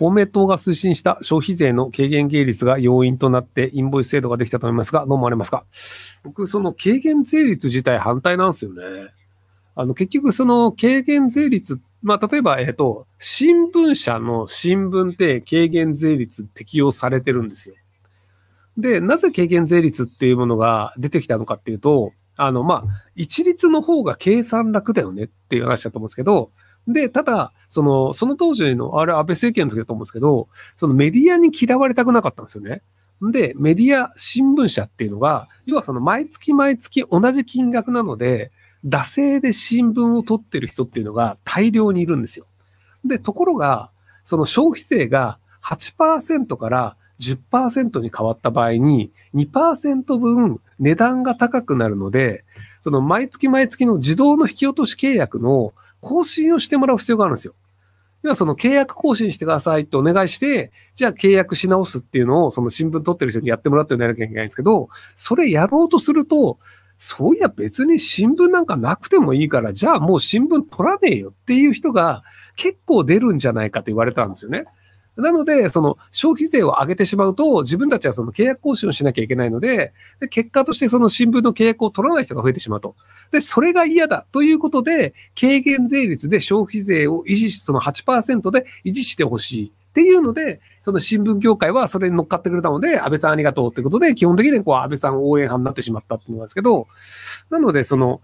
公明党が推進した消費税の軽減税率が要因となってインボイス制度ができたと思いますが、どう思われますか？僕、その軽減税率自体反対なんですよね。あの、結局その軽減税率、まあ、例えば、えっ、と、新聞社の新聞って軽減税率適用されてるんですよ。で、なぜ軽減税率っていうものが出てきたのかっていうと、あの、まあ、一律の方が計算楽だよねっていう話だと思うんですけど、で、ただ、その、その当時の、あれ安倍政権の時だと思うんですけど、そのメディアに嫌われたくなかったんですよね。で、メディア、新聞社っていうのが、要はその毎月毎月同じ金額なので、惰性で新聞を取ってる人っていうのが大量にいるんですよ。で、ところが、その消費税が8%から10%に変わった場合に2%分値段が高くなるので、その毎月毎月の自動の引き落とし契約の更新をしてもらう必要があるんですよ。要はその契約更新してくださいってお願いして、じゃあ契約し直すっていうのをその新聞取ってる人にやってもらってやらなきゃいけないんですけど、それやろうとすると、そういや別に新聞なんかなくてもいいから、じゃあもう新聞取らねえよっていう人が結構出るんじゃないかと言われたんですよね。なので、その消費税を上げてしまうと、自分たちはその契約更新をしなきゃいけないので、で結果としてその新聞の契約を取らない人が増えてしまうと。で、それが嫌だということで、軽減税率で消費税を維持し、その8%で維持してほしい。っていうので、その新聞業界はそれに乗っかってくれたので、安倍さんありがとうってことで、基本的にこう安倍さん応援派になってしまったっていうんですけど、なので、その、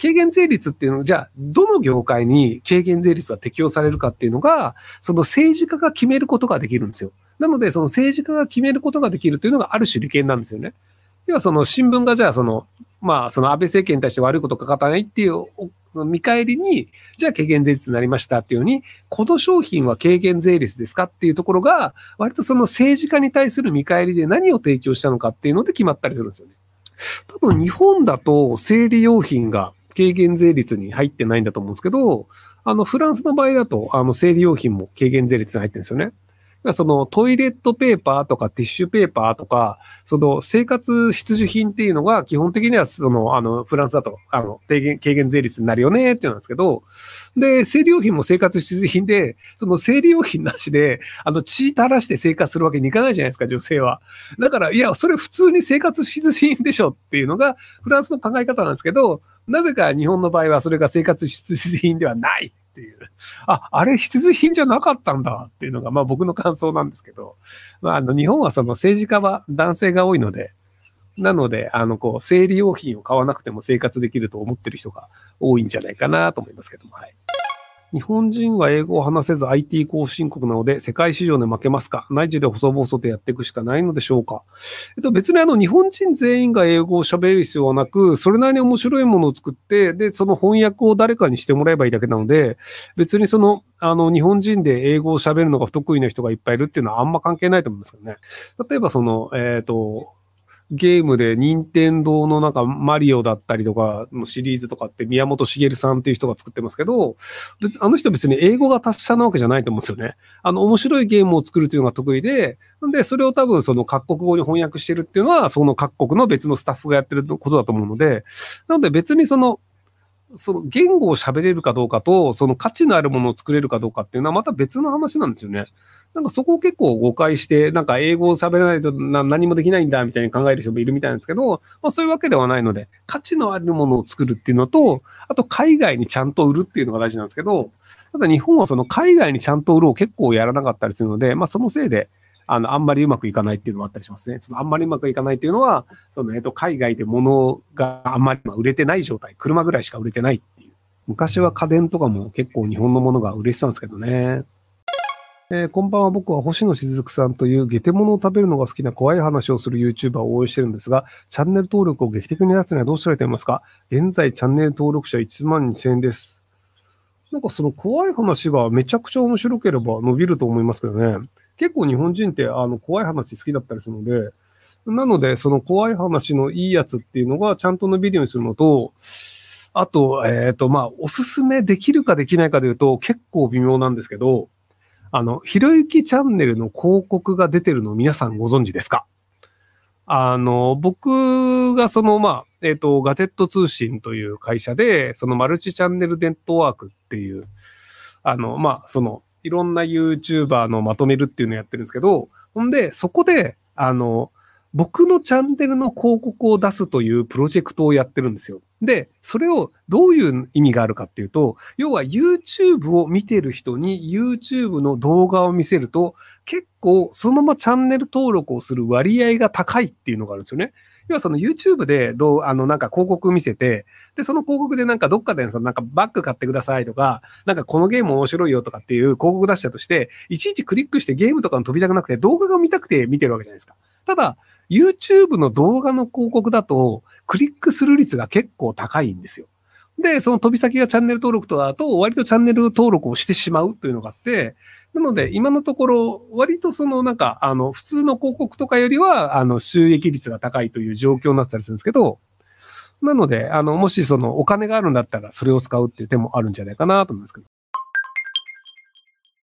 軽減税率っていうのを、じゃあ、どの業界に軽減税率が適用されるかっていうのが、その政治家が決めることができるんですよ。なので、その政治家が決めることができるというのがある種利権なんですよね。要はその新聞がじゃあその、まあその安倍政権に対して悪いこと書かないっていう見返りに、じゃあ軽減税率になりましたっていうように、この商品は軽減税率ですかっていうところが、割とその政治家に対する見返りで何を提供したのかっていうので決まったりするんですよね。多分日本だと生理用品が軽減税率に入ってないんだと思うんですけど、あの、フランスの場合だと、あの、生理用品も軽減税率に入ってるんですよね。そのトイレットペーパーとかティッシュペーパーとか、その生活必需品っていうのが基本的にはその、あの、フランスだと、あの、低減、軽減税率になるよねっていうなんですけど、で、生理用品も生活必需品で、その生理用品なしで、あの、血垂らして生活するわけにいかないじゃないですか、女性は。だから、いや、それ普通に生活必需品でしょっていうのが、フランスの考え方なんですけど、なぜか日本の場合はそれが生活必需品ではないっていう。あ、あれ必需品じゃなかったんだっていうのが、まあ僕の感想なんですけど、まああの日本はその政治家は男性が多いので、なので、あの、こう、生理用品を買わなくても生活できると思ってる人が多いんじゃないかなと思いますけども、はい。日本人は英語を話せず IT 後進国なので世界市場で負けますか？内地で細々とやっていくしかないのでしょうか？えっと別にあの日本人全員が英語を喋る必要はなく、それなりに面白いものを作って、で、その翻訳を誰かにしてもらえばいいだけなので、別にその、あの日本人で英語を喋るのが不得意な人がいっぱいいるっていうのはあんま関係ないと思うんですけどね。例えばその、えっ、と、ゲームで任天堂のなんかマリオだったりとかのシリーズとかって宮本茂さんっていう人が作ってますけど、あの人別に英語が達者なわけじゃないと思うんですよね。あの面白いゲームを作るっていうのが得意で、で、それを多分その各国語に翻訳してるっていうのは、その各国の別のスタッフがやってることだと思うので、なので別にその、その言語を喋れるかどうかと、その価値のあるものを作れるかどうかっていうのはまた別の話なんですよね。なんかそこを結構誤解して、なんか英語を喋らないと何もできないんだみたいに考える人もいるみたいなんですけど、まあそういうわけではないので、価値のあるものを作るっていうのと、あと海外にちゃんと売るっていうのが大事なんですけど、ただ日本はその海外にちゃんと売るを結構やらなかったりするので、まあそのせいで、あの、あんまりうまくいかないっていうのもあったりしますね。そのあんまりうまくいかないっていうのは、その、えっと、海外で物があんまり売れてない状態、車ぐらいしか売れてないっていう。昔は家電とかも結構日本のものが売れてたんですけどね。えー、こんばんは。僕は星野しずくさんというゲテモノを食べるのが好きな怖い話をする YouTuber を応援してるんですが、チャンネル登録を劇的にやつにはどうしたらいいと思いますか？現在チャンネル登録者1万2000円です。なんかその怖い話がめちゃくちゃ面白ければ伸びると思いますけどね。結構日本人ってあの怖い話好きだったりするので、なのでその怖い話のいいやつっていうのがちゃんと伸びるようにするのと、あと、えっ、ー、と、まあ、おすすめできるかできないかで言うと結構微妙なんですけど、あの、ひろゆきチャンネルの広告が出てるの皆さんご存知ですか？あの、僕がその、まあ、えっ、ー、と、ガジェット通信という会社で、そのマルチチャンネルネットワークっていう、あの、まあ、その、いろんな YouTuber のまとめるっていうのをやってるんですけど、ほんで、そこで、あの、僕のチャンネルの広告を出すというプロジェクトをやってるんですよ。で、それをどういう意味があるかっていうと、要は YouTube を見てる人に YouTube の動画を見せると、結構そのままチャンネル登録をする割合が高いっていうのがあるんですよね。要はその YouTube でどう、あのなんか広告見せて、で、その広告でなんかどっかでそのなんかバッグ買ってくださいとか、なんかこのゲーム面白いよとかっていう広告出したとして、いちいちクリックしてゲームとかに飛びたくなくて動画が見たくて見てるわけじゃないですか。ただ、YouTube の動画の広告だと、クリックする率が結構高いんですよ。で、その飛び先がチャンネル登録とだと、割とチャンネル登録をしてしまうというのがあって、なので、今のところ、割とそのなんか、あの、普通の広告とかよりは、あの、収益率が高いという状況になったりするんですけど、なので、あの、もしそのお金があるんだったら、それを使うっていう手もあるんじゃないかなと思うんですけど。